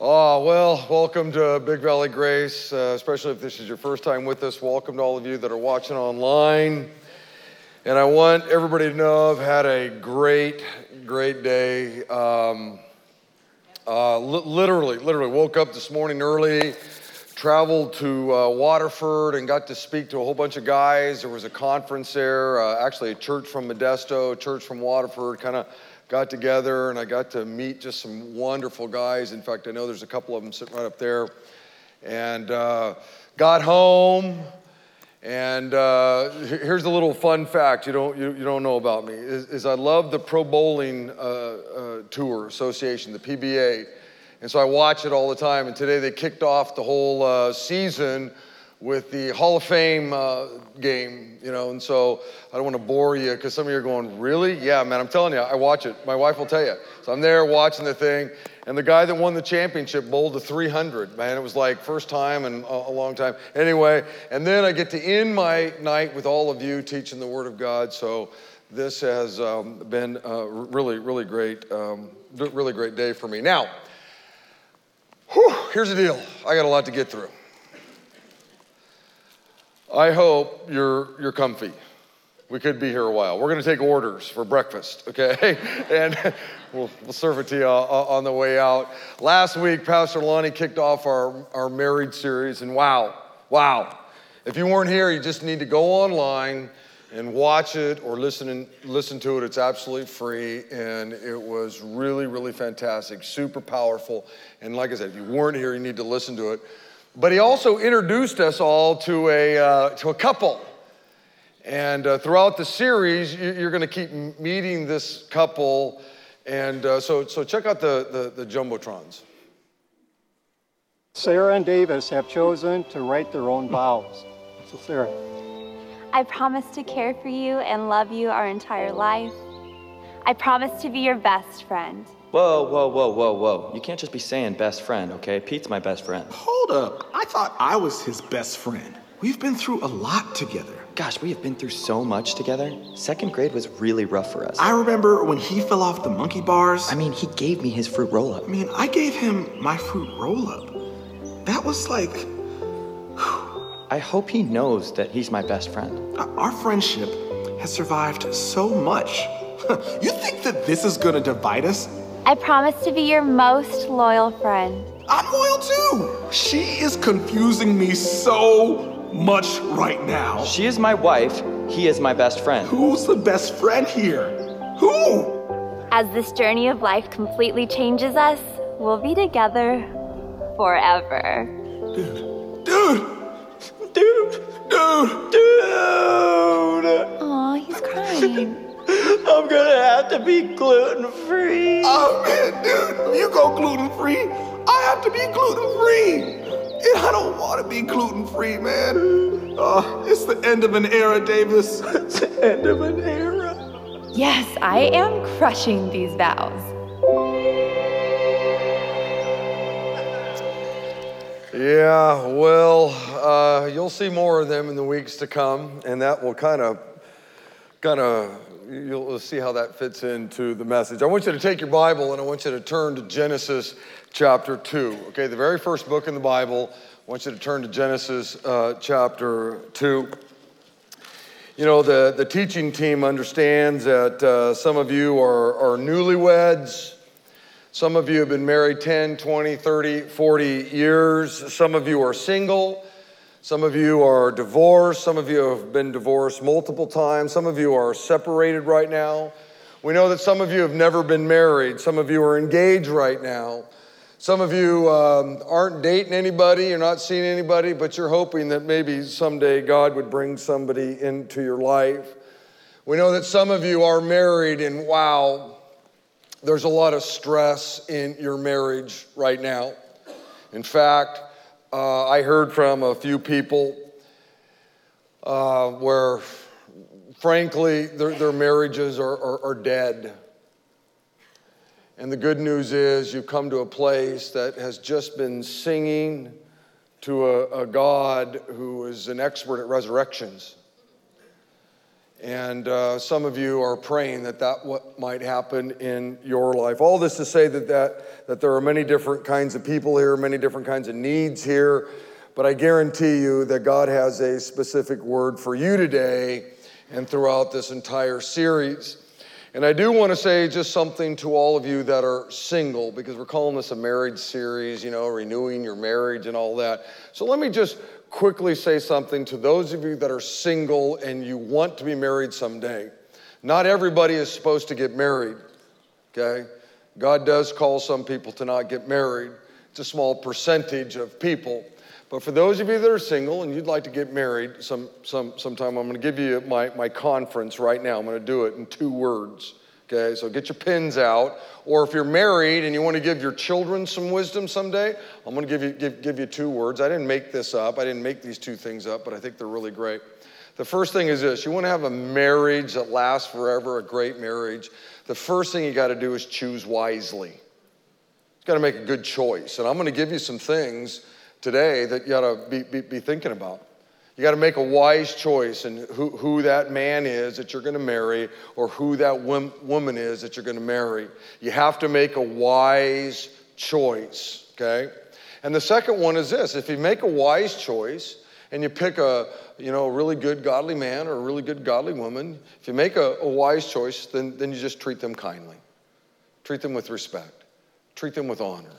Oh, well, welcome to Big Valley Grace, uh, especially if this is your first time with us. Welcome to all of you that are watching online. And I want everybody to know I've had a great, great day. Um, uh, li- literally, literally woke up this morning early, traveled to uh, Waterford, and got to speak to a whole bunch of guys. There was a conference there, uh, actually, a church from Modesto, a church from Waterford, kind of got together and I got to meet just some wonderful guys. In fact, I know there's a couple of them sitting right up there. And uh, got home, and uh, here's a little fun fact you don't, you, you don't know about me is, is I love the Pro Bowling uh, uh Tour Association, the PBA. And so I watch it all the time. And today they kicked off the whole uh, season with the Hall of Fame uh, game, you know, and so I don't want to bore you because some of you are going, really? Yeah, man, I'm telling you, I watch it. My wife will tell you. So I'm there watching the thing, and the guy that won the championship bowled a 300, man. It was like first time in a, long time. Anyway, and then I get to end my night with all of you teaching the Word of God. So this has um, been a really, really great, um, really great day for me. Now, whew, here's the deal. I got a lot to get through. I hope you're, you're comfy. We could be here a while. We're going to take orders for breakfast, okay? and we'll, we'll serve it to you uh, uh, on the way out. Last week, Pastor Lonnie kicked off our, our married series, and wow, wow. If you weren't here, you just need to go online and watch it or listen, and, listen to it. It's absolutely free, and it was really, really fantastic, super powerful. And like I said, if you weren't here, you need to listen to it. But he also introduced us all to a, uh, to a couple. And uh, throughout the series, you're going to keep meeting this couple. And uh, so, so check out the, the, the Jumbotrons. Sarah and Davis have chosen to write their own vows. So, Sarah. I promise to care for you and love you our entire life. I promise to be your best friend. Whoa, whoa, whoa, whoa, whoa. You can't just be saying best friend, okay? Pete's my best friend. Hold up. I thought I was his best friend. We've been through a lot together. Gosh, we have been through so much together. Second grade was really rough for us. I remember when he fell off the monkey bars. I mean, he gave me his fruit roll up. I mean, I gave him my fruit roll up. That was like. I hope he knows that he's my best friend. Uh, our friendship has survived so much. you think that this is gonna divide us? I promise to be your most loyal friend. I'm loyal too. She is confusing me so much right now. She is my wife. He is my best friend. Who's the best friend here? Who? As this journey of life completely changes us, we'll be together forever. Dude. Dude. Dude. Dude. Dude. Aw, he's crying. I'm gonna have to be gluten free. Oh man, dude, you go gluten free. I have to be gluten free. And I don't want to be gluten free, man. Oh, it's the end of an era, Davis. It's the end of an era. Yes, I am crushing these vows. Yeah, well, uh, you'll see more of them in the weeks to come, and that will kind of, kind of you'll see how that fits into the message. I want you to take your Bible and I want you to turn to Genesis chapter 2. Okay, the very first book in the Bible. I want you to turn to Genesis uh, chapter 2. You know, the, the teaching team understands that uh, some of you are, are newlyweds. Some of you have been married 10, 20, 30, 40 years. Some of you are single. Some of you are divorced. Some of you have been divorced multiple times. Some of you are separated right now. We know that some of you have never been married. Some of you are engaged right now. Some of you um, aren't dating anybody, you're not seeing anybody, but you're hoping that maybe someday God would bring somebody into your life. We know that some of you are married, and wow, there's a lot of stress in your marriage right now. In fact, uh, I heard from a few people uh, where, frankly, their, their marriages are, are, are dead. And the good news is you've come to a place that has just been singing to a, a, God who is an expert at resurrections. And uh, some of you are praying that that what might happen in your life. All this to say that, that, that there are many different kinds of people here, many different kinds of needs here. But I guarantee you that God has a specific word for you today and throughout this entire series. And I do want to say just something to all of you that are single, because we're calling this a marriage series, you know, renewing your marriage and all that. So let me just quickly say something to those of you that are single and you want to be married someday. Not everybody is supposed to get married, okay? God does call some people to not get married. It's a small percentage of people. But for those of you that are single and you'd like to get married some, some, sometime, I'm going to give you my, my conference right now. I'm going to do it in two words. Okay, so get your pins out. Or if you're married and you want to give your children some wisdom someday, I'm going to give you, give, give you two words. I didn't make this up, I didn't make these two things up, but I think they're really great. The first thing is this you want to have a marriage that lasts forever, a great marriage. The first thing you got to do is choose wisely. You got to make a good choice. And I'm going to give you some things today that you got to be, be, be thinking about. You got to make a wise choice in who, who that man is that you're going to marry or who that woman is that you're going to marry. You have to make a wise choice, okay? And the second one is this if you make a wise choice and you pick a you know, a really good godly man or a really good godly woman, if you make a, a wise choice, then, then you just treat them kindly. Treat them with respect. Treat them with honor.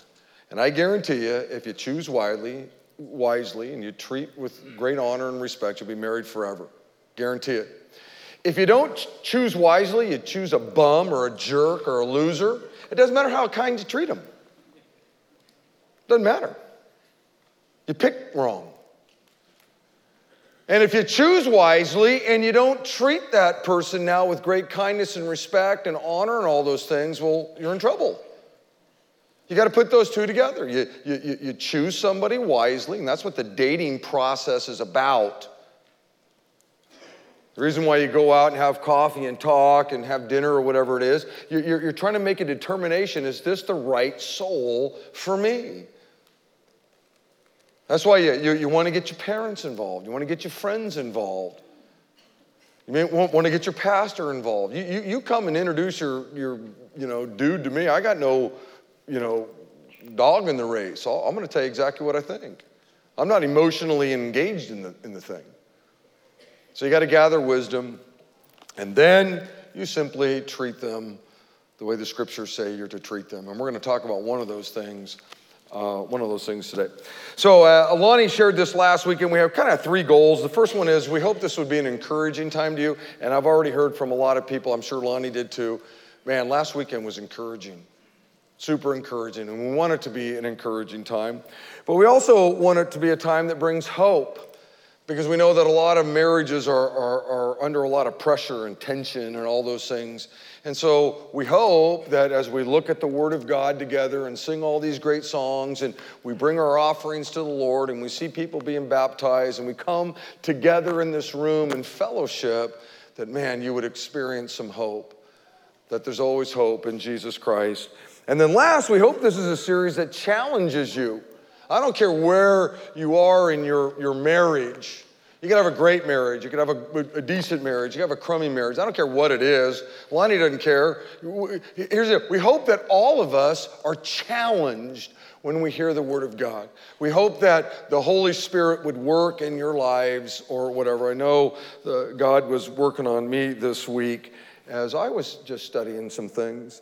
And I guarantee you, if you choose wisely, wisely and you treat with great honor and respect, you'll be married forever. Guarantee it. If you don't choose wisely, you choose a bum or a jerk or a loser, it doesn't matter how kind you treat them. Doesn't matter. You picked wrong. And if you choose wisely and you don't treat that person now with great kindness and respect and honor and all those things, well, you're in trouble. You got to put those two together. You, you, you choose somebody wisely, and that's what the dating process is about. The reason why you go out and have coffee and talk and have dinner or whatever it is, you're, you're, trying to make a determination is this the right soul for me? That's why you, you, you want to get your parents involved, you want to get your friends involved. You may want, want to get your pastor involved. You, you, you come and introduce your, your you know, dude to me. I got no you know, dog in the race. I'm going to tell you exactly what I think. I'm not emotionally engaged in the, in the thing. So you got to gather wisdom, and then you simply treat them the way the scriptures say you're to treat them. And we're going to talk about one of those things. Uh, one of those things today. So, uh, Lonnie shared this last week, and we have kind of three goals. The first one is we hope this would be an encouraging time to you. And I've already heard from a lot of people, I'm sure Lonnie did too. Man, last weekend was encouraging super encouraging. And we want it to be an encouraging time. But we also want it to be a time that brings hope because we know that a lot of marriages are, are, are, under a lot of pressure and tension and all those things. And so we hope that as we look at the Word of God together and sing all these great songs and we bring our offerings to the Lord and we see people being baptized and we come together in this room in fellowship, that man, you would experience some hope. That there's always hope in Jesus Christ. And then last, we hope this is a series that challenges you. I don't care where you are in your, your marriage. You can have a great marriage. You can have a, a, decent marriage. You can have a crummy marriage. I don't care what it is. Lonnie doesn't care. Here's it. We hope that all of us are challenged when we hear the Word of God. We hope that the Holy Spirit would work in your lives or whatever. I know the, God was working on me this week as I was just studying some things.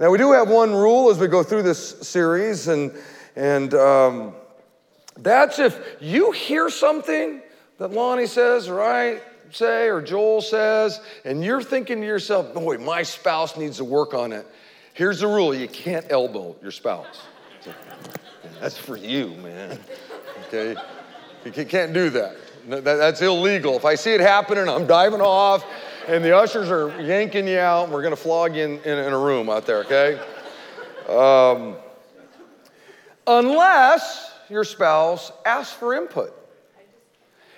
Now, we do have one rule as we go through this series, and, and um, that's if you hear something that Lonnie says, or I say, or Joel says, and you're thinking to yourself, boy, my spouse needs to work on it. Here's the rule you can't elbow your spouse. That's for you, man. Okay? You can't do that. That's illegal. If I see it happening, I'm diving off and the ushers are yanking you out, and we're going to flog you in, in, in, a room out there, okay? Um, unless your spouse asks for input.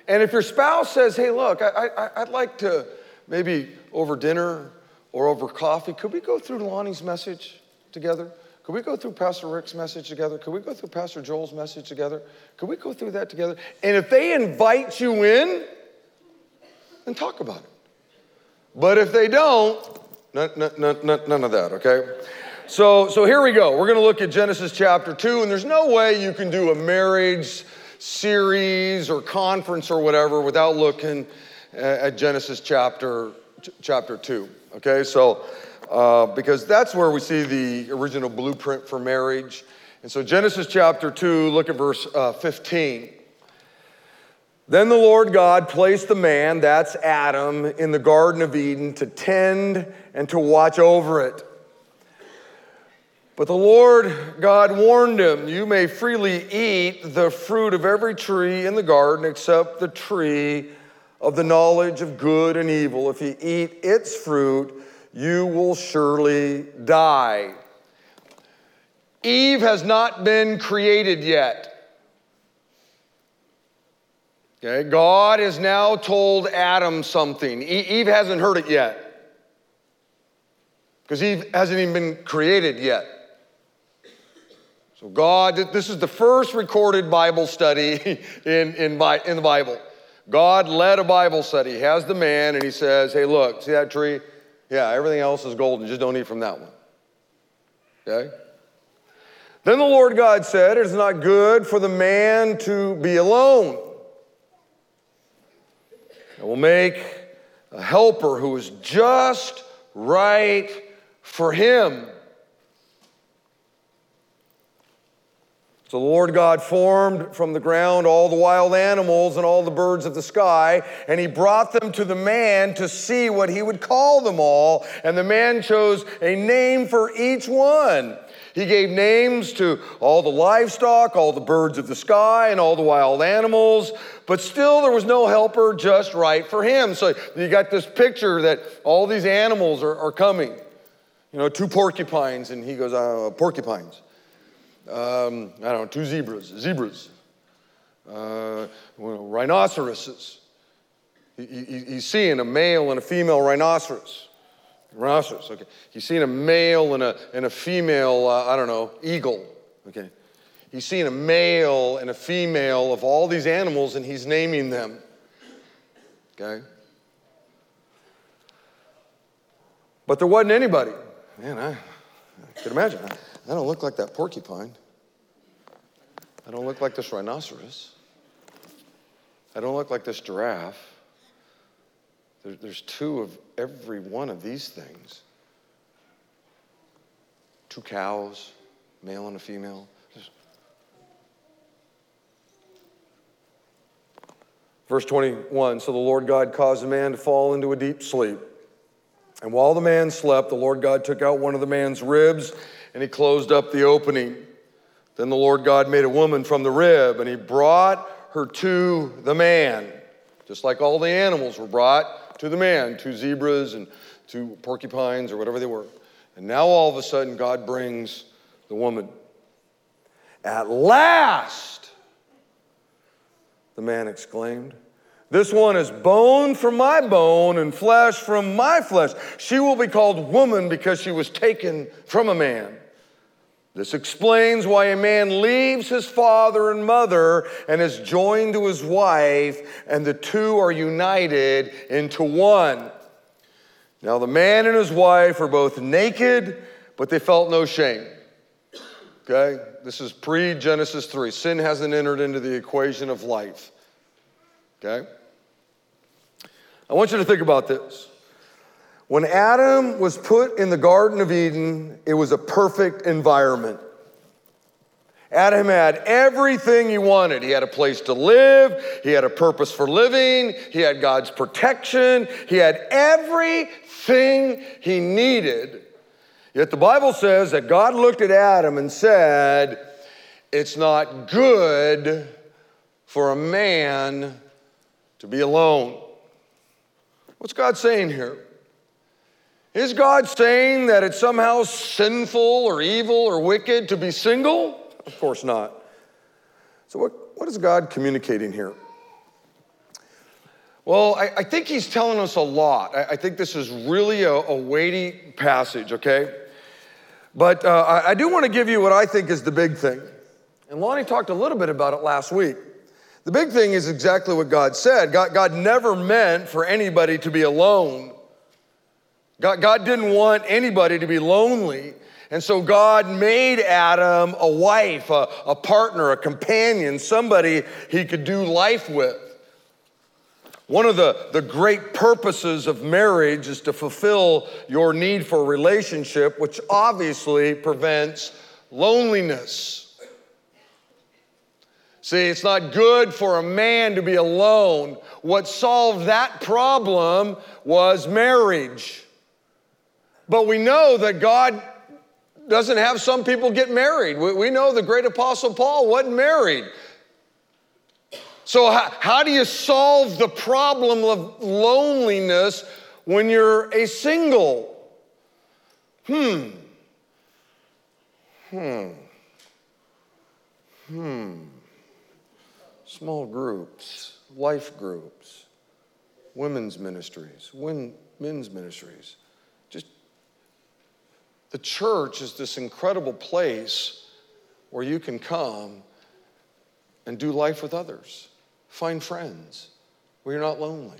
And if your spouse says, hey, look, I, I, I'd like to maybe over dinner or over coffee, could we go through Lonnie's message together? Could we go through Pastor Rick's message together? Could we go through Pastor Joel's message together? Could we go through that together? And if they invite you in, then talk about it. But if they don't, none, none, none, none of that, okay? So, so here we go. We're going to look at Genesis chapter 2, and there's no way you can do a marriage series or conference or whatever without looking at Genesis chapter, chapter 2, okay? So, uh, because that's where we see the original blueprint for marriage. And so, Genesis chapter 2, look at verse uh, 15. Then the Lord God placed the man, that's Adam, in the Garden of Eden to tend and to watch over it. But the Lord God warned him, You may freely eat the fruit of every tree in the garden except the tree of the knowledge of good and evil. If you eat its fruit, you will surely die. Eve has not been created yet. Okay, God has now told Adam something. Eve hasn't heard it yet. Because Eve hasn't even been created yet. So, God, this is the first recorded Bible study in, in, in the Bible. God led a Bible study. He has the man, and he says, Hey, look, see that tree? Yeah, everything else is golden. Just don't eat from that one. Okay? Then the Lord God said, It is not good for the man to be alone. I will make a helper who is just right for him. So the Lord God formed from the ground all the wild animals and all the birds of the sky, and he brought them to the man to see what he would call them all. And the man chose a name for each one. He gave names to all the livestock, all the birds of the sky, and all the wild animals, but still there was no helper just right for him. So you got this picture that all these animals are, are coming. You know, two porcupines, and he goes, uh, porcupines. Um, I don't know, two zebras, zebras, uh, rhinoceroses. He, he, he's seeing a male and a female rhinoceros. Rhinoceros, okay. He's seen a male and a, and a female, uh, I don't know, eagle, okay. He's seen a male and a female of all these animals and he's naming them, okay. But there wasn't anybody. Man, I, I could imagine. I, I don't look like that porcupine. I don't look like this rhinoceros. I don't look like this giraffe. There, there's two of every one of these things two cows, male and a female. Verse 21 So the Lord God caused the man to fall into a deep sleep. And while the man slept, the Lord God took out one of the man's ribs and he closed up the opening. Then the Lord God made a woman from the rib and he brought her to the man, just like all the animals were brought to the man, two zebras and two porcupines or whatever they were. And now all of a sudden, God brings the woman. At last, the man exclaimed. This one is bone from my bone and flesh from my flesh. She will be called woman because she was taken from a man. This explains why a man leaves his father and mother and is joined to his wife, and the two are united into one. Now, the man and his wife are both naked, but they felt no shame. Okay? This is pre Genesis 3. Sin hasn't entered into the equation of life. Okay? I want you to think about this. When Adam was put in the Garden of Eden, it was a perfect environment. Adam had everything he wanted. He had a place to live, he had a purpose for living, he had God's protection, he had everything he needed. Yet the Bible says that God looked at Adam and said, It's not good for a man to be alone. What's God saying here? Is God saying that it's somehow sinful or evil or wicked to be single? Of course not. So, what, what is God communicating here? Well, I, I think he's telling us a lot. I, I think this is really a, a weighty passage, okay? But uh, I, I do want to give you what I think is the big thing. And Lonnie talked a little bit about it last week. The big thing is exactly what God said. God, God never meant for anybody to be alone. God, God didn't want anybody to be lonely. And so God made Adam a wife, a, a partner, a companion, somebody he could do life with. One of the, the great purposes of marriage is to fulfill your need for relationship, which obviously prevents loneliness. See, it's not good for a man to be alone. What solved that problem was marriage. But we know that God doesn't have some people get married. We, we know the great apostle Paul wasn't married. So, how, how do you solve the problem of loneliness when you're a single? Hmm. Hmm. Hmm. Small groups, life groups, women's ministries, men's ministries. The church is this incredible place where you can come and do life with others. Find friends where you're not lonely.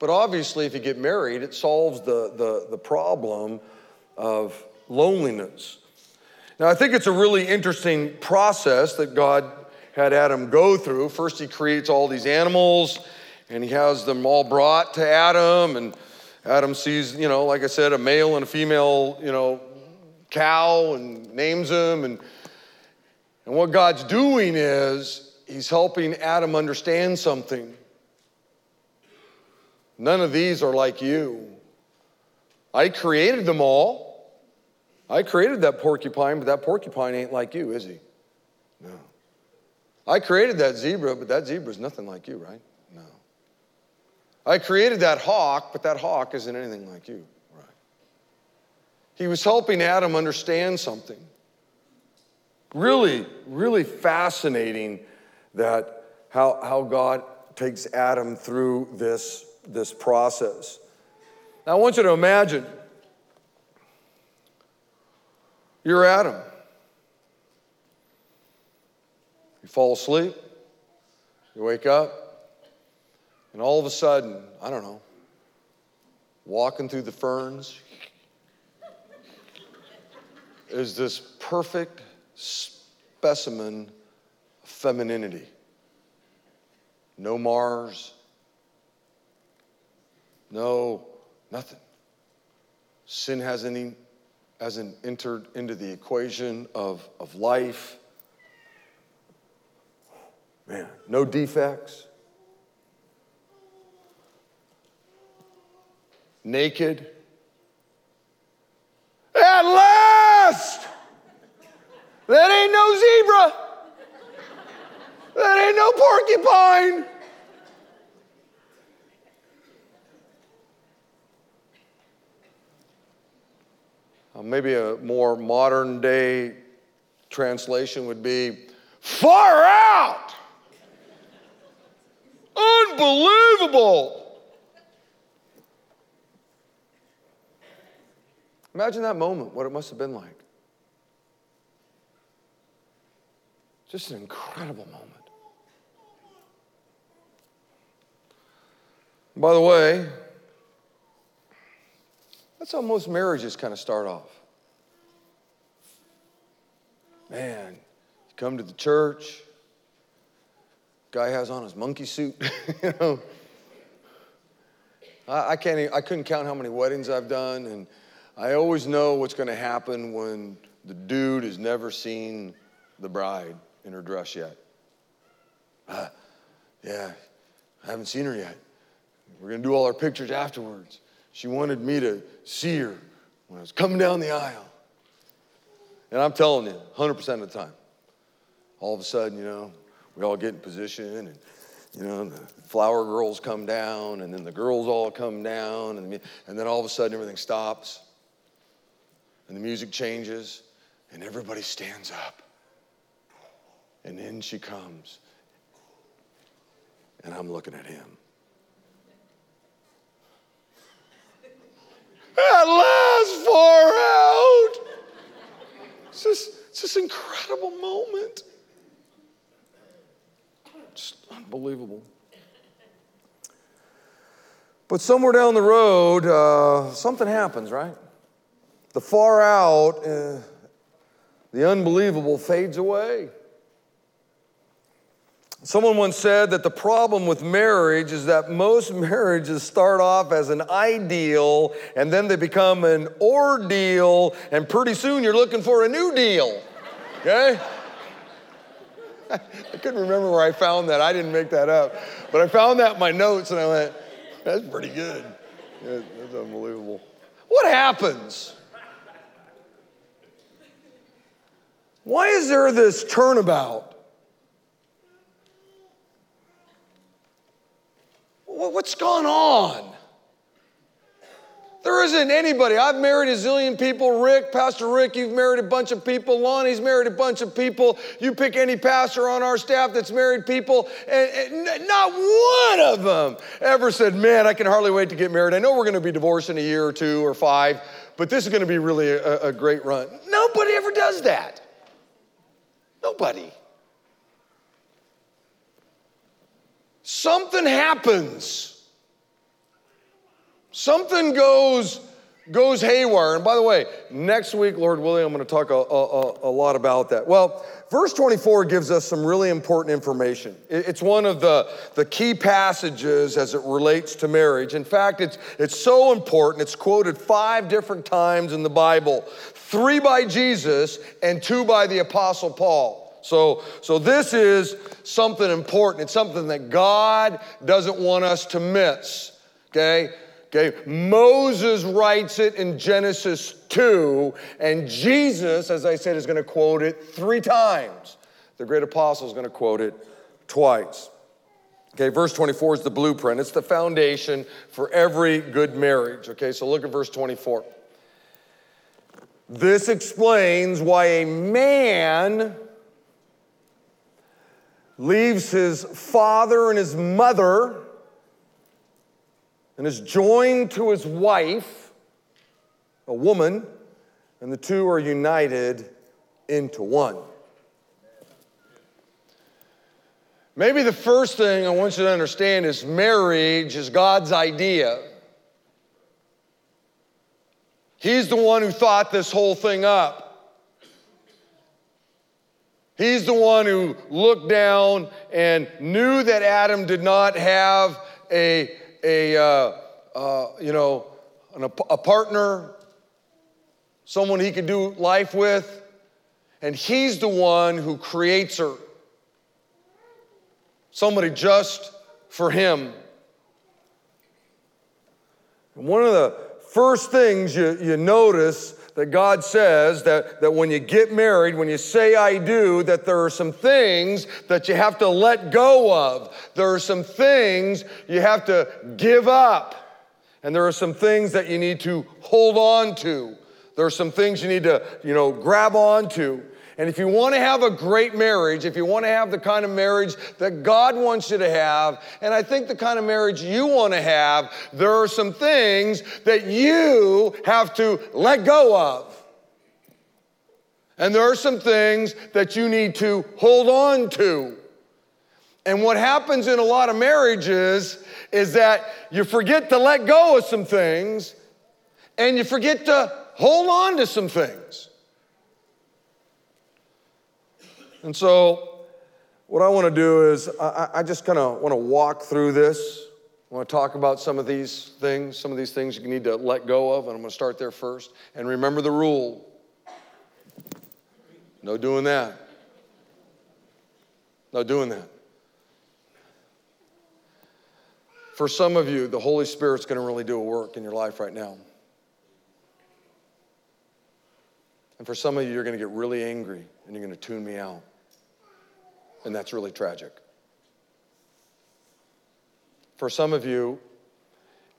But obviously, if you get married, it solves the, the, the problem of loneliness. Now, I think it's a really interesting process that God had Adam go through. First, he creates all these animals and he has them all brought to Adam. And Adam sees, you know, like I said, a male and a female, you know, cow and names him. And, and what God's doing is he's helping Adam understand something. None of these are like you. I created them all. I created that porcupine, but that porcupine ain't like you, is he? No. I created that zebra, but that zebra is nothing like you, right? No. I created that hawk, but that hawk isn't anything like you? He was helping Adam understand something. Really, really fascinating that how, how God takes Adam through this, this process. Now, I want you to imagine you're Adam. You fall asleep, you wake up, and all of a sudden, I don't know, walking through the ferns is this perfect specimen of femininity. No Mars. No, nothing. Sin hasn't, hasn't entered into the equation of, of life. Man, no defects. Naked. At last! That ain't no zebra. That ain't porcupine. Uh, maybe a more modern day translation would be far out. Unbelievable. Imagine that moment, what it must have been like. Just an incredible moment. By the way, that's how most marriages kind of start off. Man, you come to the church, guy has on his monkey suit, you know. I, I can't even, I couldn't count how many weddings I've done, and I always know what's going to happen when the dude has never seen the bride in her dress yet. Uh, yeah, I haven't seen her yet. We're going to do all our pictures afterwards. She wanted me to see her when I was coming down the aisle. And I'm telling you, 100% of the time, all of a sudden, you know, we all get in position and, you know, the flower girls come down and then the girls all come down and, and then all of a sudden everything stops and the music changes and everybody stands up. And in she comes. And I'm looking at him. At last, far out. It's just, it's this incredible moment. Just unbelievable. But somewhere down the road, uh, something happens, right? The far out, uh, the unbelievable fades away. Someone once said that the problem with marriage is that most marriages start off as an ideal and then they become an ordeal, and pretty soon you're looking for a new deal. Okay? I couldn't remember where I found that. I didn't make that up. But I found that in my notes and I went, that's pretty good. That's unbelievable. What happens? Why is there this turnabout? What's gone on? There isn't anybody. I've married a zillion people. Rick, Pastor Rick, you've married a bunch of people. Lonnie's married a bunch of people. You pick any pastor on our staff that's married people, and, and not one of them ever said, Man, I can hardly wait to get married. I know we're going to be divorced in a year or two or five, but this is going to be really a, a great run. Nobody ever does that. Nobody. Something happens something goes goes haywire. And by the way, next week, Lord willing, I'm going to talk a, a, a, lot about that. Well, verse 24 gives us some really important information. It's one of the, the key passages as it relates to marriage. In fact, it's, it's so important, it's quoted five different times in the Bible three by Jesus and two by the Apostle Paul. So, so this is something important. It's something that God doesn't want us to miss. Okay? Okay, Moses writes it in Genesis 2, and Jesus, as I said, is going to quote it three times. The great apostle is going to quote it twice. Okay, verse 24 is the blueprint, it's the foundation for every good marriage. Okay, so look at verse 24. This explains why a man leaves his father and his mother and is joined to his wife, a woman, and the two are united into one. Maybe the first thing I want you to understand is marriage is God's idea. He's the one who thought this whole thing up. He's the one who looked down and knew that Adam did not have a a, uh, uh, you know, an, a partner, someone he could do life with, and he's the one who creates her. Somebody just for him. One of the first things you, you notice that God says that, that when you get married, when you say I do, that there are some things that you have to let go of. There are some things you have to give up. And there are some things that you need to hold on to. There are some things you need to, you know, grab onto. And if you want to have a great marriage, if you want to have the kind of marriage that God wants you to have, and I think the kind of marriage you want to have, there are some things that you have to let go of. And there are some things that you need to hold on to. And what happens in a lot of marriages is that you forget to let go of some things and you forget to hold on to some things. And so, what I want to do is, I, I just kind of want to walk through this. I want to talk about some of these things, some of these things you need to let go of, and I'm going to start there first. And remember the rule no doing that. No doing that. For some of you, the Holy Spirit's going to really do a work in your life right now. And for some of you, you're going to get really angry and you're going to tune me out. And that's really tragic. For some of you,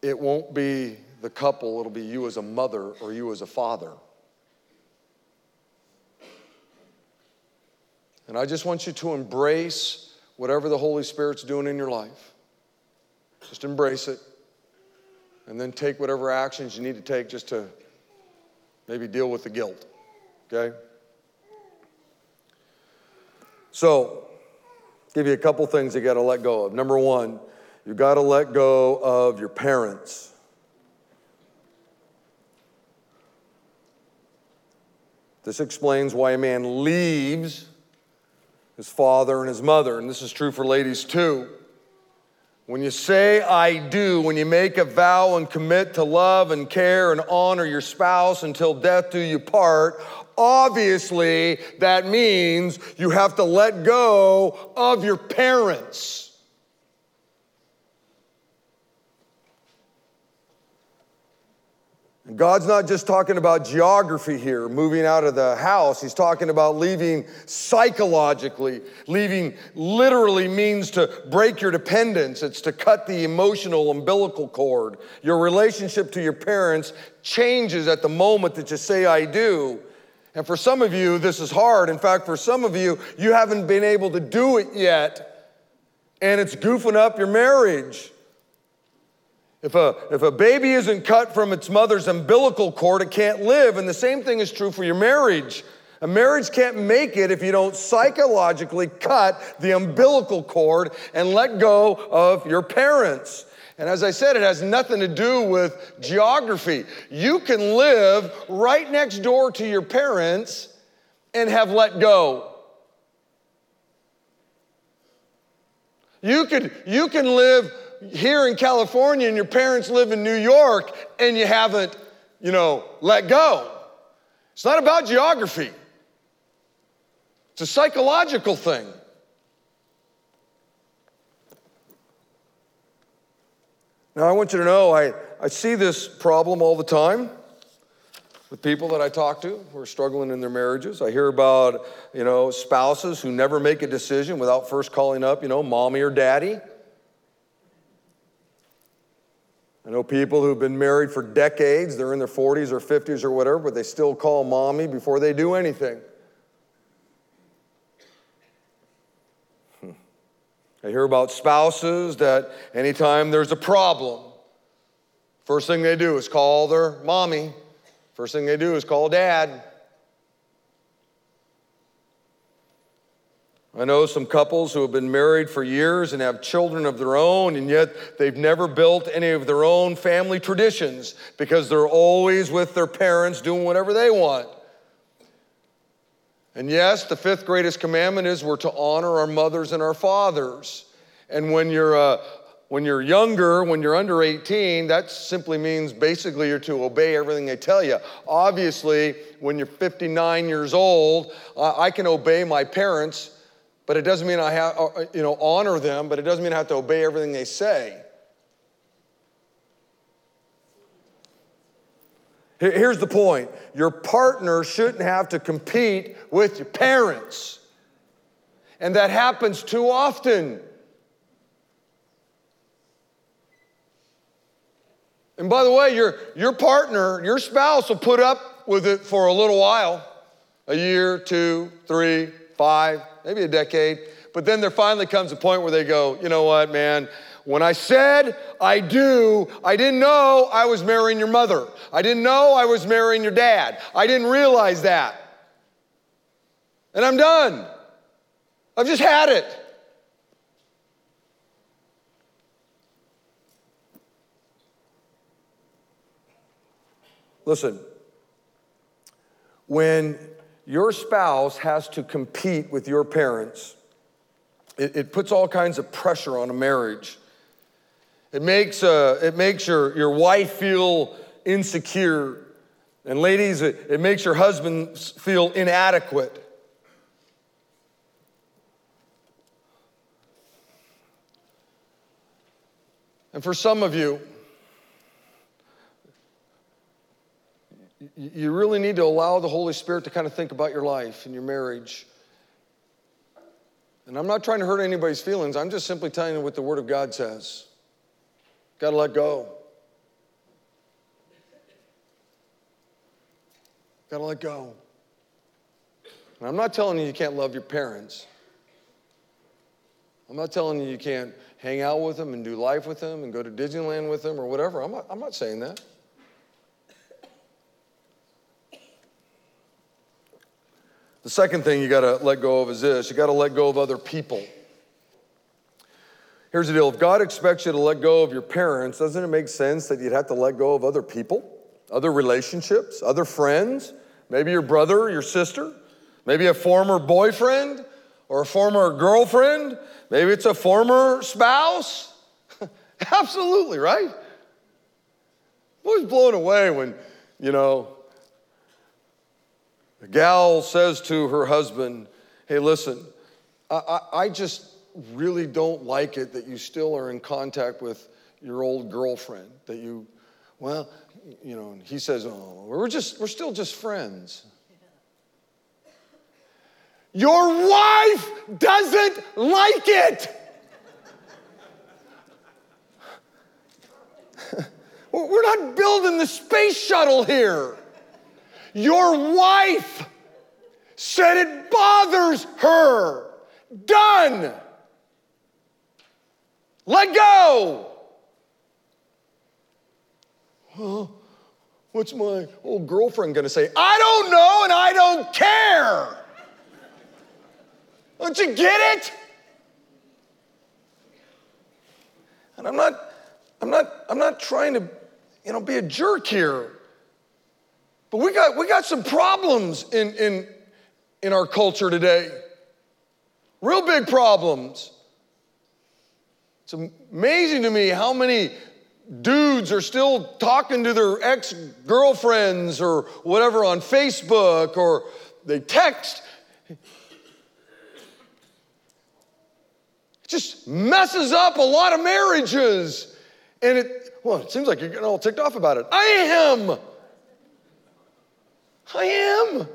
it won't be the couple, it'll be you as a mother or you as a father. And I just want you to embrace whatever the Holy Spirit's doing in your life. Just embrace it. And then take whatever actions you need to take just to maybe deal with the guilt. Okay? So, give you a couple things you got to let go of. Number one, You got to let go of your parents. This explains why a man leaves his father and his mother, and this is true for ladies too. When you say I do, when you make a vow and commit to love and care and honor your spouse until death do you part, obviously that means you have to let go of your parents. God's not just talking about geography here, moving out of the house. He's talking about leaving psychologically. Leaving literally means to break your dependence, it's to cut the emotional umbilical cord. Your relationship to your parents changes at the moment that you say, I do. And for some of you, this is hard. In fact, for some of you, you haven't been able to do it yet, and it's goofing up your marriage. If a, if a baby isn't cut from its mother's umbilical cord, it can't live. And the same thing is true for your marriage. A marriage can't make it if you don't psychologically cut the umbilical cord and let go of your parents. And as I said, it has nothing to do with geography. You can live right next door to your parents and have let go. You, could, you can live here in California and your parents live in New York and you haven't, you know, let go. It's not about geography, it's a psychological thing. Now, I want you to know I, I see this problem all the time with people that I talk to who are struggling in their marriages. I hear about, you know, spouses who never make a decision without first calling up, you know, mommy or daddy. I know people who've been married for decades, they're in their 40s or 50s or whatever, but they still call mommy before they do anything. I hear about spouses that anytime there's a problem, first thing they do is call their mommy, first thing they do is call dad. I know some couples who have been married for years and have children of their own, and yet they've never built any of their own family traditions because they're always with their parents doing whatever they want. And yes, the fifth greatest commandment is we're to honor our mothers and our fathers. And when you're, uh, when you're younger, when you're under 18, that simply means basically you're to obey everything they tell you. Obviously, when you're 59 years old, uh, I can obey my parents but it doesn't mean I have, uh, uh, you know, honor them, but it doesn't mean I have to obey everything they say. Here's the point your partner shouldn't have to compete with your parents. And that happens too often. And by the way, your, your partner, your spouse will put up with it for a little while a year, two, three, five, maybe a decade. But then there finally comes a point where they go, you know what, man? When I said I do, I didn't know I was marrying your mother. I didn't know I was marrying your dad. I didn't realize that. And I'm done. I've just had it. Listen, when your spouse has to compete with your parents. It, it puts all kinds of pressure on a marriage. It makes, uh, it makes your, your wife feel insecure. And ladies, it, it makes your husband feel inadequate. And for some of you, you really need to allow the Holy Spirit to kind of think about your life and your marriage. And I'm not trying to hurt anybody's feelings, I'm just simply telling you what the Word of God says. Got to let go. Got to let go. And I'm not telling you you can't love your parents. I'm not telling you you can't hang out with them and do life with them and go to Disneyland with them or whatever. I'm not, I'm not saying that. The second thing you got to let go of is this you got to let go of other people. Here's the deal if God expects you to let go of your parents, doesn't it make sense that you'd have to let go of other people, other relationships, other friends? Maybe your brother, your sister, maybe a former boyfriend or a former girlfriend, maybe it's a former spouse. Absolutely, right? I was blown away when, you know, a gal says to her husband, Hey, listen, I, I, I just really don't like it that you still are in contact with your old girlfriend, that you, well, you know, he says, oh, we're just, we're still just friends. Your wife doesn't like it. We're not building the space shuttle here. Your wife said it bothers her. Done. Let go. Well, what's my old girlfriend going to say? I don't know and I don't care. Don't you get it? And I'm not, I'm not, I'm not trying to, you know, be a jerk here. But we got, we got some problems in, in, in our culture today. Real big problems. It's amazing to me how many dudes are still talking to their ex girlfriends or whatever on Facebook or they text. It just messes up a lot of marriages. And it, well, it seems like you're getting all ticked off about it. I am. I am.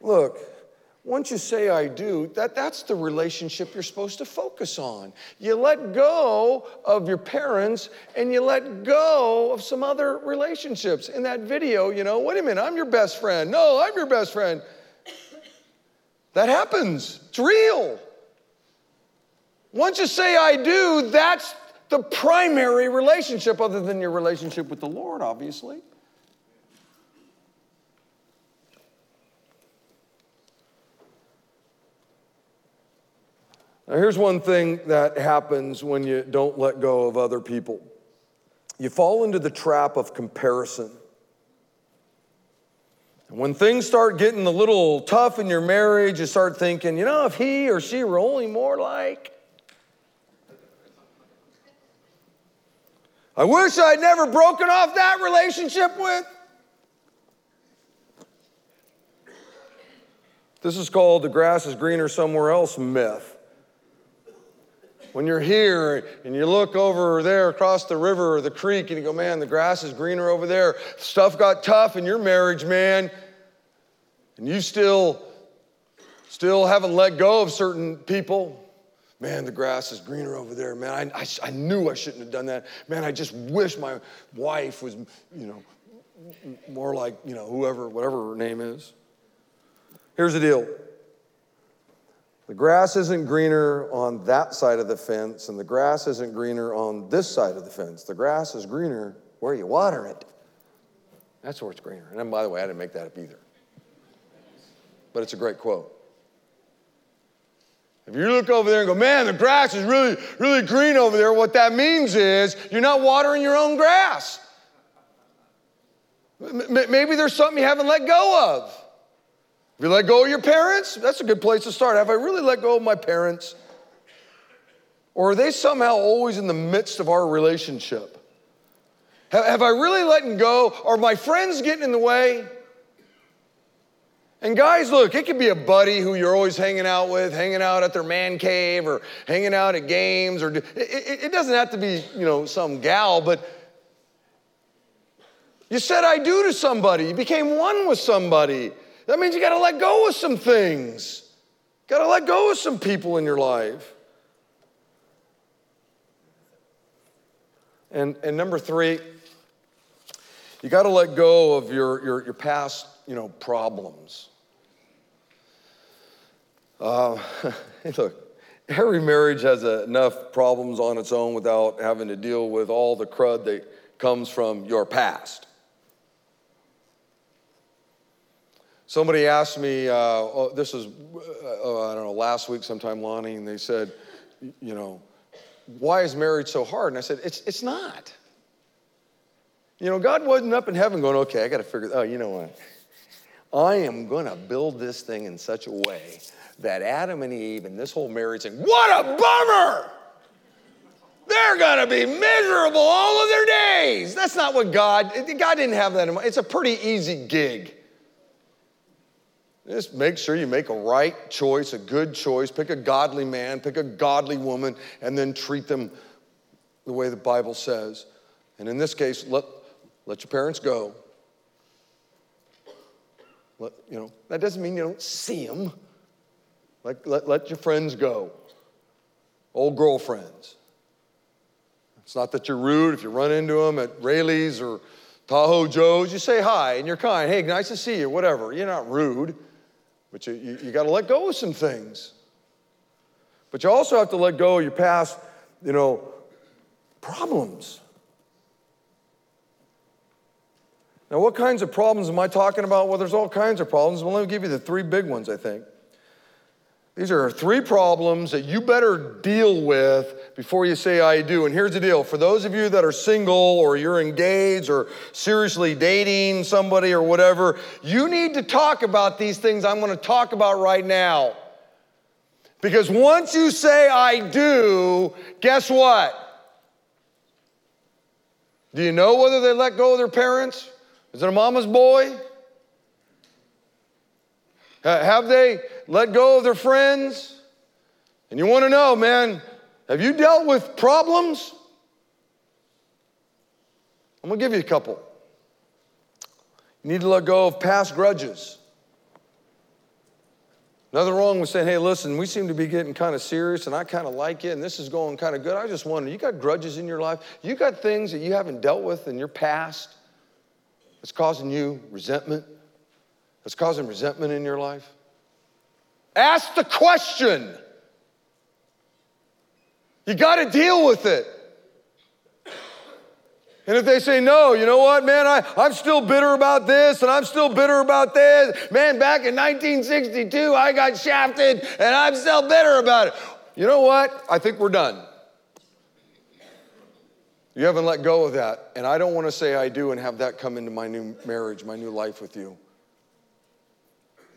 Look, once you say I do, that, that's the relationship you're supposed to focus on. You let go of your parents and you let go of some other relationships. In that video, you know, wait a minute, I'm your best friend. No, I'm your best friend. That happens, it's real. Once you say I do, that's the primary relationship, other than your relationship with the Lord, obviously. Now, here's one thing that happens when you don't let go of other people you fall into the trap of comparison. When things start getting a little tough in your marriage, you start thinking, you know, if he or she were only more like. I wish I'd never broken off that relationship with. This is called the grass is greener somewhere else myth. When you're here and you look over there across the river or the creek and you go, man, the grass is greener over there. Stuff got tough in your marriage, man. And you still, still haven't let go of certain people. Man, the grass is greener over there. Man, I, I, I knew I shouldn't have done that. Man, I just wish my wife was, you know, more like, you know, whoever, whatever her name is. Here's the deal the grass isn't greener on that side of the fence, and the grass isn't greener on this side of the fence. The grass is greener where you water it. That's where it's greener. And by the way, I didn't make that up either. But it's a great quote. If you look over there and go, man, the grass is really, really green over there, what that means is you're not watering your own grass. Maybe there's something you haven't let go of. Have you let go of your parents? That's a good place to start. Have I really let go of my parents? Or are they somehow always in the midst of our relationship? Have I really let go? Are my friends getting in the way? And guys, look, it could be a buddy who you're always hanging out with, hanging out at their man cave or hanging out at games, or it, it, it doesn't have to be, you know, some gal, but you said I do to somebody. You became one with somebody. That means you got to let go of some things. Got to let go of some people in your life. And, and number three, you got to let go of your, your, your past you know, problems. Uh, look, every marriage has enough problems on its own without having to deal with all the crud that comes from your past. Somebody asked me, uh, oh, this was, uh, I don't know, last week sometime, Lonnie, and they said, you know, why is marriage so hard? And I said, it's, it's not. You know, God wasn't up in heaven going, okay, I got to figure, oh, you know what? I am going to build this thing in such a way that Adam and Eve and this whole marriage thing, what a bummer! They're going to be miserable all of their days. That's not what God, God didn't have that in mind. It's a pretty easy gig. Just make sure you make a right choice, a good choice. Pick a godly man, pick a godly woman, and then treat them the way the Bible says. And in this case, let, let your parents go. Let, you know, that doesn't mean you don't see them. Like, let, let your friends go, old girlfriends. It's not that you're rude if you run into them at Raley's or Tahoe Joe's. You say hi and you're kind. Hey, nice to see you, whatever. You're not rude. But you, you, you got to let go of some things. But you also have to let go of your past, you know, problems. Now, what kinds of problems am I talking about? Well, there's all kinds of problems. Well, let me give you the three big ones, I think. These are three problems that you better deal with before you say I do. And here's the deal for those of you that are single or you're engaged or seriously dating somebody or whatever, you need to talk about these things I'm going to talk about right now. Because once you say I do, guess what? Do you know whether they let go of their parents? Is it a mama's boy? Uh, have they let go of their friends? And you want to know, man, have you dealt with problems? I'm going to give you a couple. You need to let go of past grudges. Nothing wrong with saying, hey, listen, we seem to be getting kind of serious and I kind of like it and this is going kind of good. I just wonder, you got grudges in your life? You got things that you haven't dealt with in your past that's causing you resentment? That's causing resentment in your life? Ask the question. You got to deal with it. And if they say, no, you know what, man, I, I'm still bitter about this and I'm still bitter about this. Man, back in 1962, I got shafted and I'm still bitter about it. You know what? I think we're done. You haven't let go of that. And I don't want to say I do and have that come into my new marriage, my new life with you.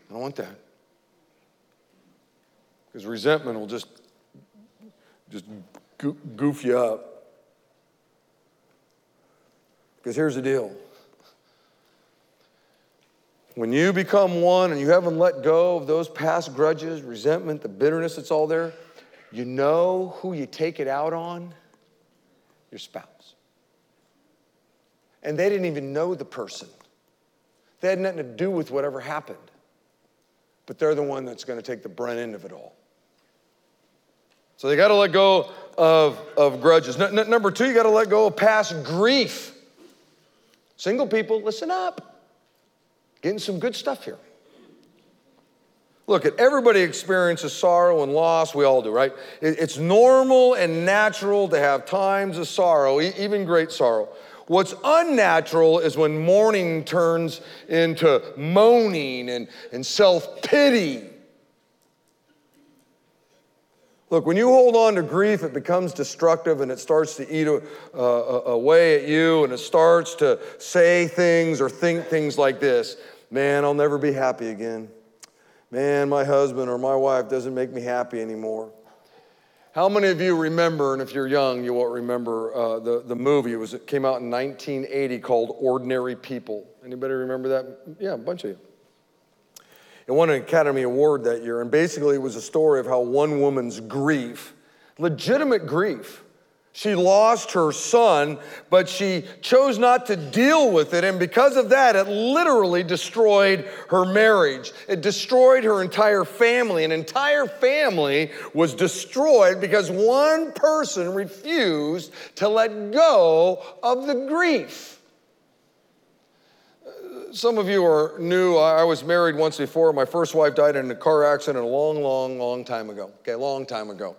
I don't want that. Because resentment will just, just goof you up. Because here's the deal when you become one and you haven't let go of those past grudges, resentment, the bitterness that's all there, you know who you take it out on? Your spouse. And they didn't even know the person, they had nothing to do with whatever happened. But they're the one that's going to take the brunt end of it all. So they got to let go of, of grudges. N- n- number two, you got to let go of past grief. Single people, listen up. Getting some good stuff here. Look, everybody experiences sorrow and loss. We all do, right? It's normal and natural to have times of sorrow, even great sorrow. What's unnatural is when mourning turns into moaning and, and self pity. Look, when you hold on to grief, it becomes destructive and it starts to eat uh, away at you and it starts to say things or think things like this Man, I'll never be happy again. Man, my husband or my wife doesn't make me happy anymore. How many of you remember, and if you're young, you won't remember uh, the, the movie. It, was, it came out in 1980 called Ordinary People. Anybody remember that? Yeah, a bunch of you. It won an Academy Award that year, and basically it was a story of how one woman's grief, legitimate grief, she lost her son, but she chose not to deal with it. And because of that, it literally destroyed her marriage. It destroyed her entire family. An entire family was destroyed because one person refused to let go of the grief some of you are new. I was married once before. My first wife died in a car accident a long, long, long time ago. Okay, a long time ago.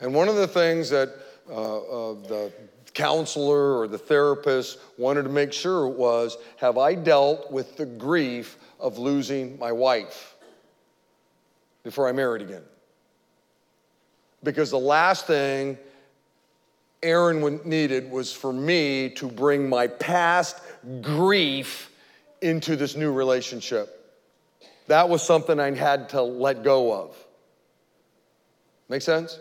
And one of the things that uh, the counselor or the therapist wanted to make sure was have I dealt with the grief of losing my wife before I married again? Because the last thing Aaron needed was for me to bring my past grief into this new relationship. That was something I had to let go of. Make sense?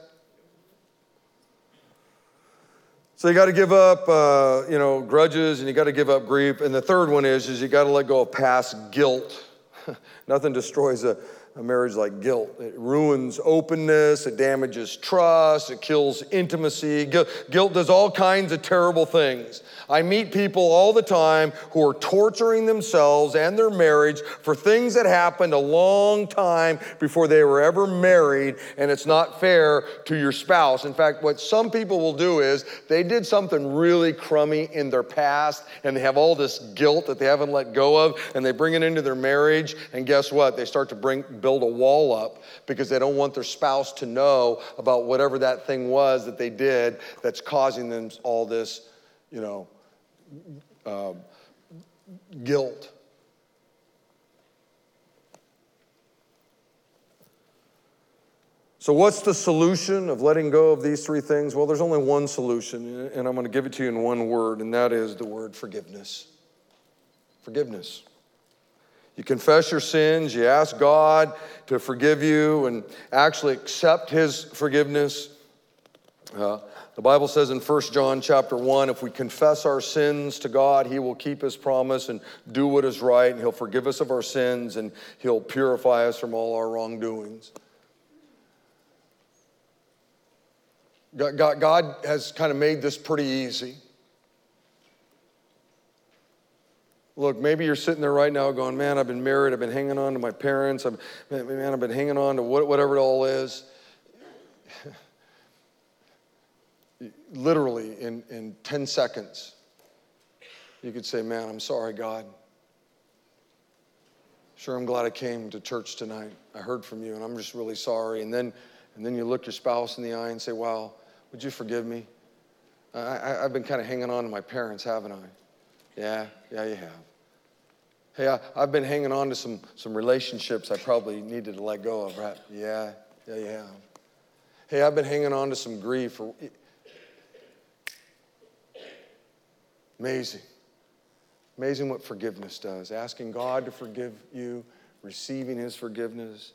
So you got to give up, uh, you know, grudges, and you got to give up grief. And the third one is, is you got to let go of past guilt. Nothing destroys a, a marriage like guilt. It ruins openness, it damages trust, it kills intimacy. Guilt does all kinds of terrible things. I meet people all the time who are torturing themselves and their marriage for things that happened a long time before they were ever married, and it's not fair to your spouse. In fact, what some people will do is they did something really crummy in their past, and they have all this guilt that they haven't let go of, and they bring it into their marriage, and guess what? They start to bring build a wall up because they don't want their spouse to know about whatever that thing was that they did that's causing them all this, you know, uh, guilt. So, what's the solution of letting go of these three things? Well, there's only one solution, and I'm going to give it to you in one word, and that is the word forgiveness. Forgiveness. You confess your sins, you ask God to forgive you and actually accept His forgiveness. Uh, the Bible says in 1 John chapter 1 if we confess our sins to God, He will keep His promise and do what is right, and He'll forgive us of our sins and He'll purify us from all our wrongdoings. God, God, has kind of made this pretty easy. Look, maybe you're sitting there right now going, man, I've been married, I've been hanging on to my parents, I've, man, I've been hanging on to whatever it all is. Literally, in, in 10 seconds, you could say, man, I'm sorry, God. Sure, I'm glad I came to church tonight. I heard from you, and I'm just really sorry. And then, and then you look your spouse in the eye and say, wow, would you forgive me? I, I've been kind of hanging on to my parents, haven't I? Yeah, yeah, you have. Hey, I, have been hanging on to some, some relationships I probably needed to let go of, right? Yeah, yeah, you have. Hey, I've been hanging on to some grief. Amazing. Amazing what forgiveness does. Asking God to forgive you, receiving His forgiveness,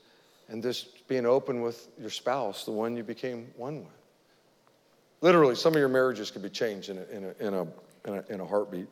and just being open with your spouse, the one you became one with. Literally, some of your marriages could be changed in a, in a, in a, in a, in a heartbeat.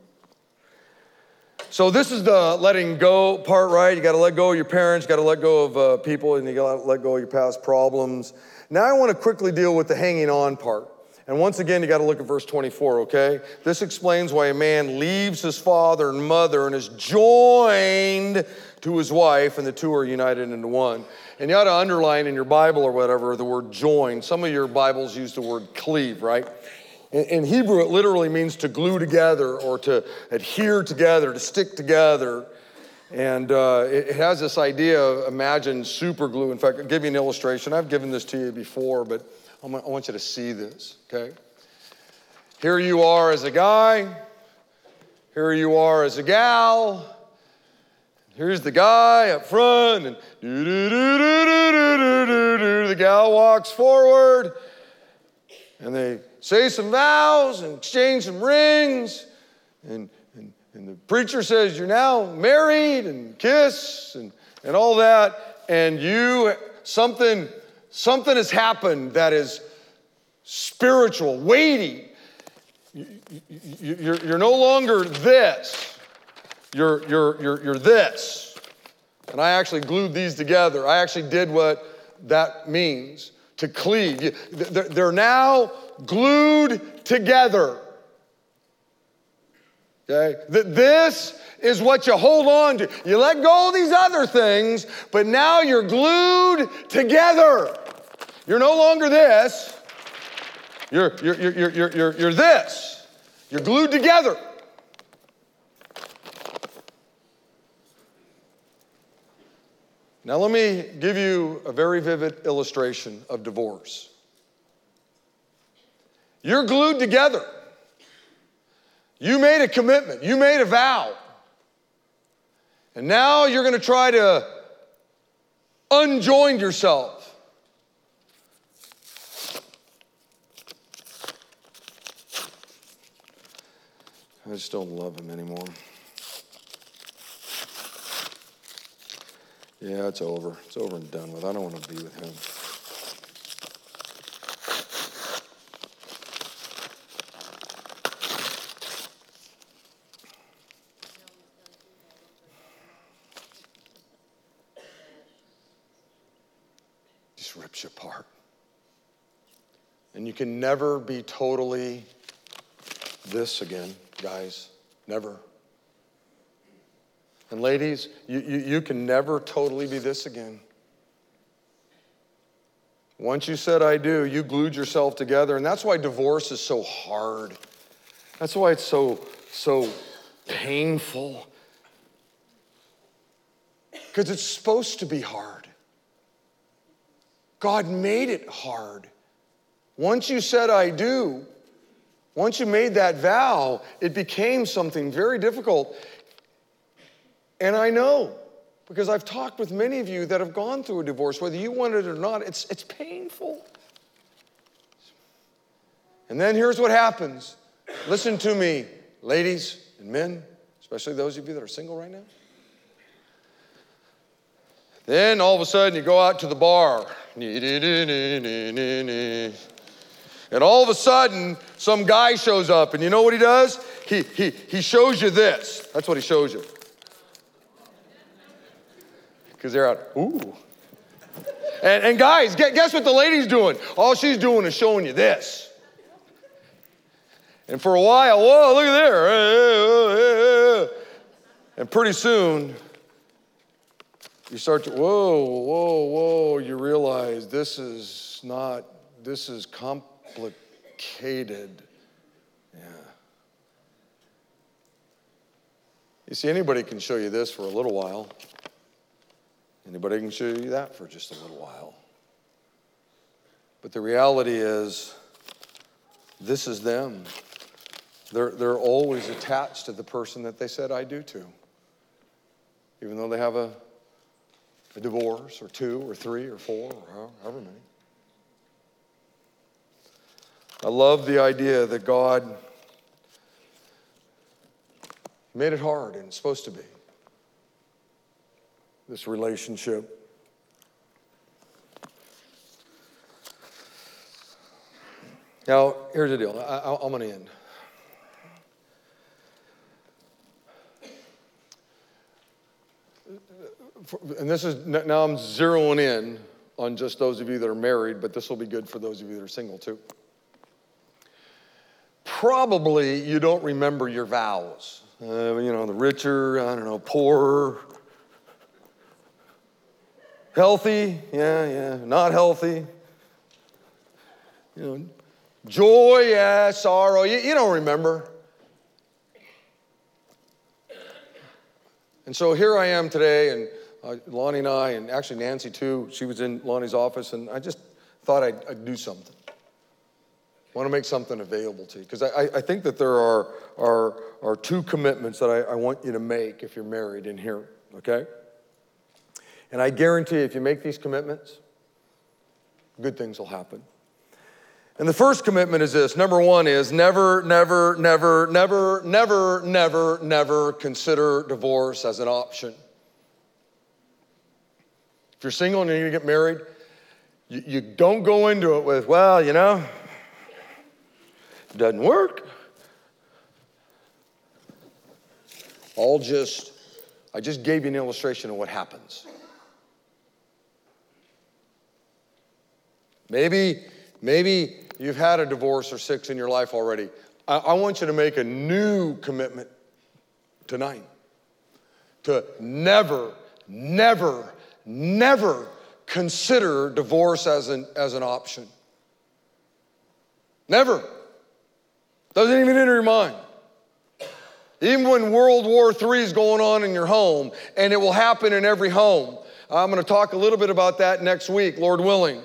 So this is the letting go part, right? You got to let go of your parents, you got to let go of uh, people, and you got to let go of your past problems. Now I want to quickly deal with the hanging on part. And once again, you got to look at verse 24, okay? This explains why a man leaves his father and mother and is joined to his wife, and the two are united into one. And you ought to underline in your Bible or whatever the word join. Some of your Bibles use the word cleave, right? In, Hebrew, it literally means to glue together or to adhere together, to stick together. And uh, it has this idea of imagine super glue. In fact, I'll give you an illustration. I've given this to you before, but I want you to see this, okay? Here you are as a guy. Here you are as a gal. Here's the guy up front, and the gal walks forward, and they say some vows and exchange some rings. And, and, and the preacher says, You're now married and kiss and, and all that. And you, something, something has happened that is spiritual, weighty. You're, you're no longer this, you're, you're, you're, you're this. And I actually glued these together. I actually did what that means to cleave. They're now glued together. Okay? This is what you hold on to. You let go of these other things, but now you're glued together. You're no longer this. You're, you're, you're, you're, you're, you're this. You're glued together. Now, let me give you a very vivid illustration of divorce. You're glued together. You made a commitment, you made a vow. And now you're going to try to unjoin yourself. I just don't love him anymore. Yeah, it's over. It's over and done with. I don't want to be with him. Just rips you apart. And you can never be totally this again, guys. Never. And ladies, you, you, you, can never totally be this again. Once you said I do, you glued yourself together. And that's why divorce is so hard. That's why it's so, so painful. Because it's supposed to be hard. God made it hard. Once you said I do, once you made that vow, it became something very difficult. And I know because I've talked with many of you that have gone through a divorce, whether you want it or not, it's, it's painful. And then here's what happens listen to me, ladies and men, especially those of you that are single right now. Then all of a sudden you go out to the bar. And all of a sudden, some guy shows up, and you know what he does? He, he, he shows you this. That's what he shows you because they're out, ooh. And, and guys, guess what the lady's doing? All she's doing is showing you this. And for a while, whoa, look at there. And pretty soon, you start to, whoa, whoa, whoa, you realize this is not, this is complicated. Yeah. You see, anybody can show you this for a little while. Anybody can show you that for just a little while. But the reality is, this is them. They're, they're always attached to the person that they said I do to. Even though they have a, a divorce or two or three or four or however many. I love the idea that God made it hard and it's supposed to be this relationship. Now, here's the deal. I, am going to end. And this is now I'm zeroing in on just those of you that are married, but this will be good for those of you that are single too. Probably you don't remember your vows. Uh, you know, the richer, I don't know, poorer, Healthy, yeah, yeah. Not healthy. You know, joy, yeah, sorrow. You, you don't remember. And so here I am today, and uh, Lonnie and I, and actually Nancy too, she was in Lonnie's office, and I just thought I'd, I'd do something. I want to make something available to you because I, I, think that there are, are, are two commitments that I, I want you to make if you're married in here, okay? And I guarantee if you make these commitments, good things will happen. And the first commitment is this number one is never, never, never, never, never, never, never consider divorce as an option. If you're single and you need to get married, you, you don't go into it with, well, you know, doesn't work. I'll just, I just gave you an illustration of what happens. Maybe, maybe you've had a divorce or six in your life already. I, I want you to make a new commitment tonight to never, never, never consider divorce as an, as an option. Never. Doesn't even enter your mind. Even when World War III is going on in your home, and it will happen in every home. I'm going to talk a little bit about that next week, Lord willing.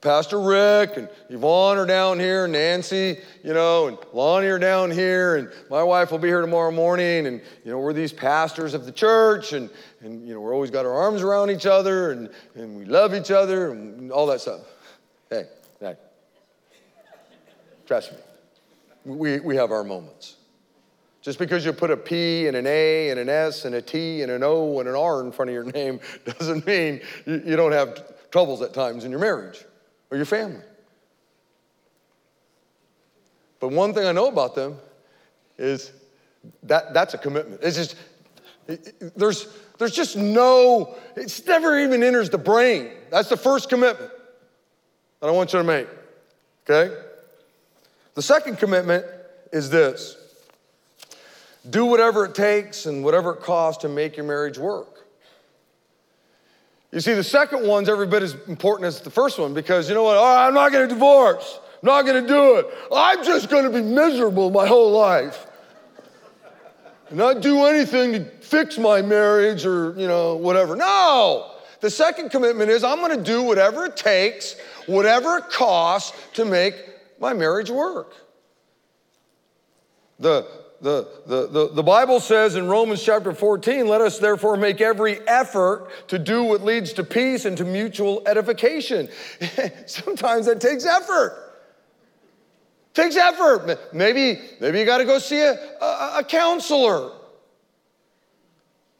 Pastor Rick and Yvonne are down here, Nancy, you know, and Lonnie are down here, and my wife will be here tomorrow morning, and you know, we're these pastors of the church, and and you know, we're always got our arms around each other, and and we love each other, and all that stuff. Hey, hey, trust me, we we have our moments. Just because you put a P and an A and an S and a T and an O and an R in front of your name doesn't mean you, you don't have troubles at times in your marriage or your family. But one thing I know about them is that that's a commitment. It's just, there's, there's just no, it's never even enters the brain. That's the first commitment that I want you to make, okay? The second commitment is this do whatever it takes and whatever it costs to make your marriage work. You see, the second one's every bit as important as the first one because you know what? Oh, I'm not going to divorce. I'm not going to do it. I'm just going to be miserable my whole life. Not do anything to fix my marriage or, you know, whatever. No. The second commitment is I'm going to do whatever it takes, whatever it costs to make my marriage work. The the, the, the, the Bible says in Romans chapter 14, let us therefore make every effort to do what leads to peace and to mutual edification. Sometimes that takes effort. Takes effort. Maybe, maybe you got to go see a, a, a counselor.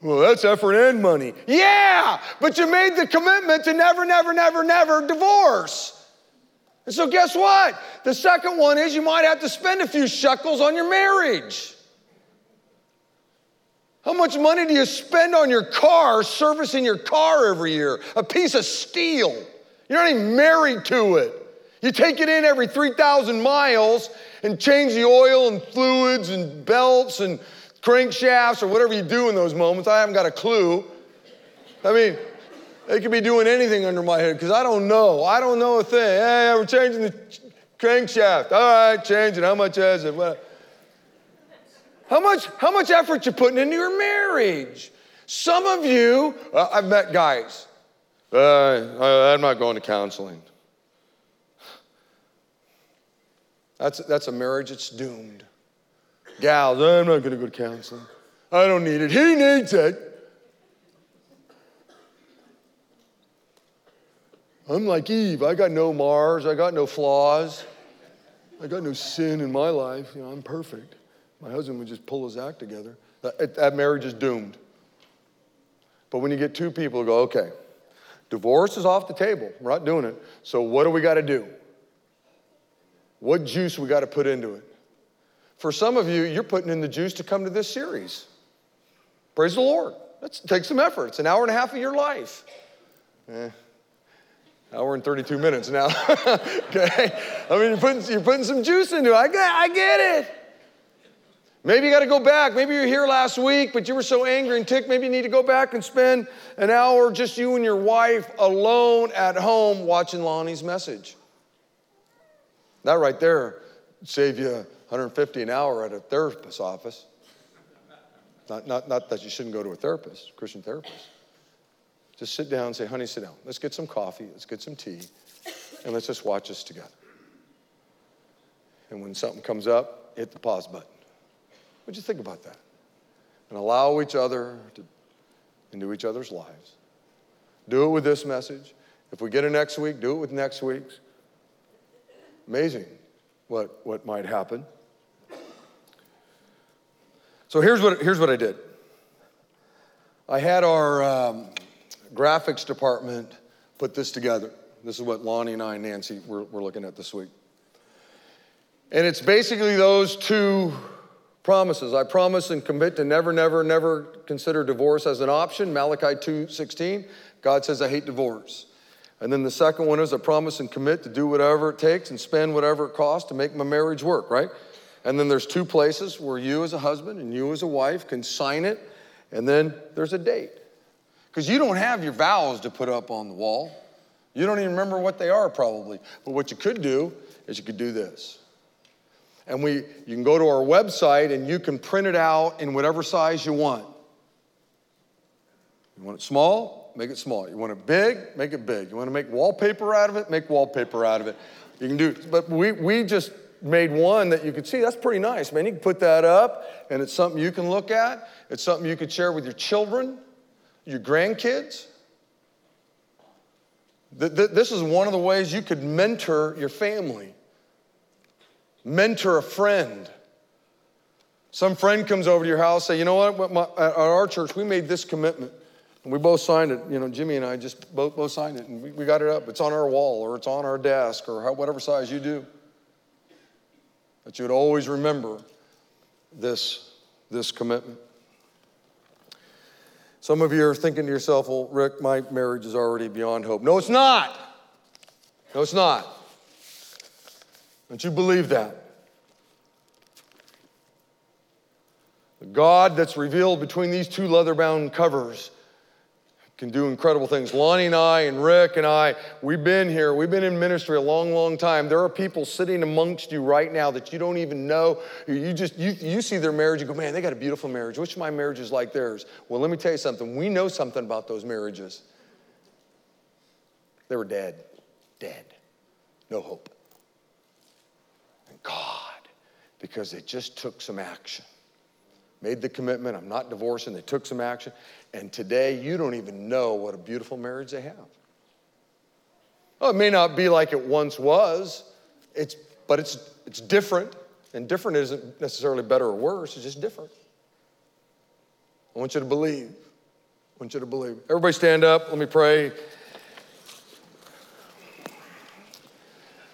Well, that's effort and money. Yeah, but you made the commitment to never, never, never, never divorce. And so, guess what? The second one is you might have to spend a few shekels on your marriage. How much money do you spend on your car, servicing your car every year? A piece of steel. You're not even married to it. You take it in every 3,000 miles and change the oil and fluids and belts and crankshafts or whatever you do in those moments. I haven't got a clue. I mean, they could be doing anything under my head because I don't know. I don't know a thing. Hey, we're changing the crankshaft. All right, changing. How much is it? Well, how much, how much effort you putting into your marriage? Some of you, uh, I've met guys. Uh, I'm not going to counseling. That's, that's a marriage that's doomed. Gals, I'm not going to go to counseling. I don't need it. He needs it. I'm like Eve. I got no Mars. I got no flaws. I got no sin in my life. You know, I'm perfect. My husband would just pull his act together. That, that marriage is doomed. But when you get two people go, okay, divorce is off the table. We're not doing it. So what do we got to do? What juice we got to put into it? For some of you, you're putting in the juice to come to this series. Praise the Lord. That takes some effort. It's an hour and a half of your life. Eh, hour and 32 minutes now. okay? I mean, you're putting, you're putting some juice into it. I get, I get it. Maybe you got to go back. Maybe you're here last week, but you were so angry and ticked. Maybe you need to go back and spend an hour, just you and your wife, alone at home watching Lonnie's message. That right there save you 150 an hour at a therapist's office. Not, not, not that you shouldn't go to a therapist, Christian therapist. Just sit down and say, honey, sit down. Let's get some coffee, let's get some tea, and let's just watch this together. And when something comes up, hit the pause button. What'd you think about that? And allow each other to, into each other's lives. Do it with this message. If we get it next week, do it with next week's. Amazing what, what might happen. So here's what, here's what I did I had our um, graphics department put this together. This is what Lonnie and I, and Nancy, were, were looking at this week. And it's basically those two promises. I promise and commit to never, never, never consider divorce as an option. Malachi 2:16. God says, I hate divorce. And then the second one is I promise and commit to do whatever it takes and spend whatever it costs to make my marriage work, right? And then there's two places where you as a husband and you as a wife can sign it, and then there's a date. Because you don't have your vows to put up on the wall. You don't even remember what they are, probably. But what you could do is you could do this and we, you can go to our website and you can print it out in whatever size you want. You want it small? make it small. You want it big, make it big. You want to make wallpaper out of it, make wallpaper out of it. You can do, it. but we, we just made one that you could see. That's pretty nice, man. You can put that up, and it's something you can look at. It's something you could share with your children, your grandkids. This is one of the ways you could mentor your family, mentor a friend. Some friend comes over to your house, say, you know what, at our church, we made this commitment. And we both signed it. You know, Jimmy and I just both, both signed it, and we, got it up. It's on our wall, or it's on our desk, or whatever size you do. That you would always remember this, this commitment. Some of you are thinking to yourself, well, Rick, my marriage is already beyond hope. No, it's not. No, it's not. Don't you believe that? The God that's revealed between these two leather bound covers can do incredible things. Lonnie and I and Rick and I, we've been here, we've been in ministry a long, long time. There are people sitting amongst you right now that you don't even know. You just you, you see their marriage, you go, man, they got a beautiful marriage. Which of my marriage is like theirs? Well, let me tell you something. We know something about those marriages. They were dead, dead, no hope. And God, because they just took some action made the commitment, I'm not divorcing, they took some action, and today you don't even know what a beautiful marriage they have. Well, it may not be like it once was, it's, but it's, it's different, and different isn't necessarily better or worse, it's just different. I want you to believe. I want you to believe. Everybody stand up, let me pray.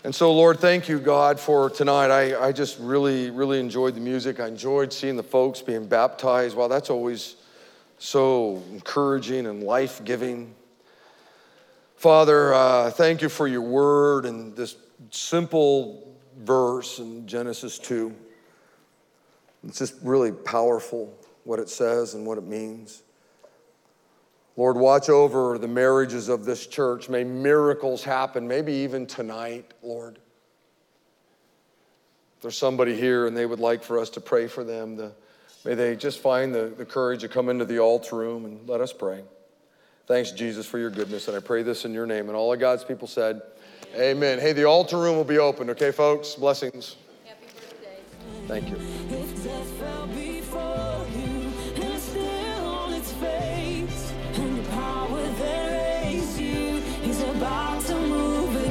And so, Lord, thank you, God, for tonight. I, I just really, really enjoyed the music. I enjoyed seeing the folks being baptized. Wow, that's always so encouraging and life giving. Father, uh, thank you for your word and this simple verse in Genesis 2. It's just really powerful what it says and what it means. Lord, watch over the marriages of this church. May miracles happen, maybe even tonight, Lord. If there's somebody here and they would like for us to pray for them, the, may they just find the, the courage to come into the altar room and let us pray. Thanks, Jesus, for your goodness. And I pray this in your name. And all of God's people said, Amen. Amen. Hey, the altar room will be open, okay, folks? Blessings. Happy birthday. Thank you.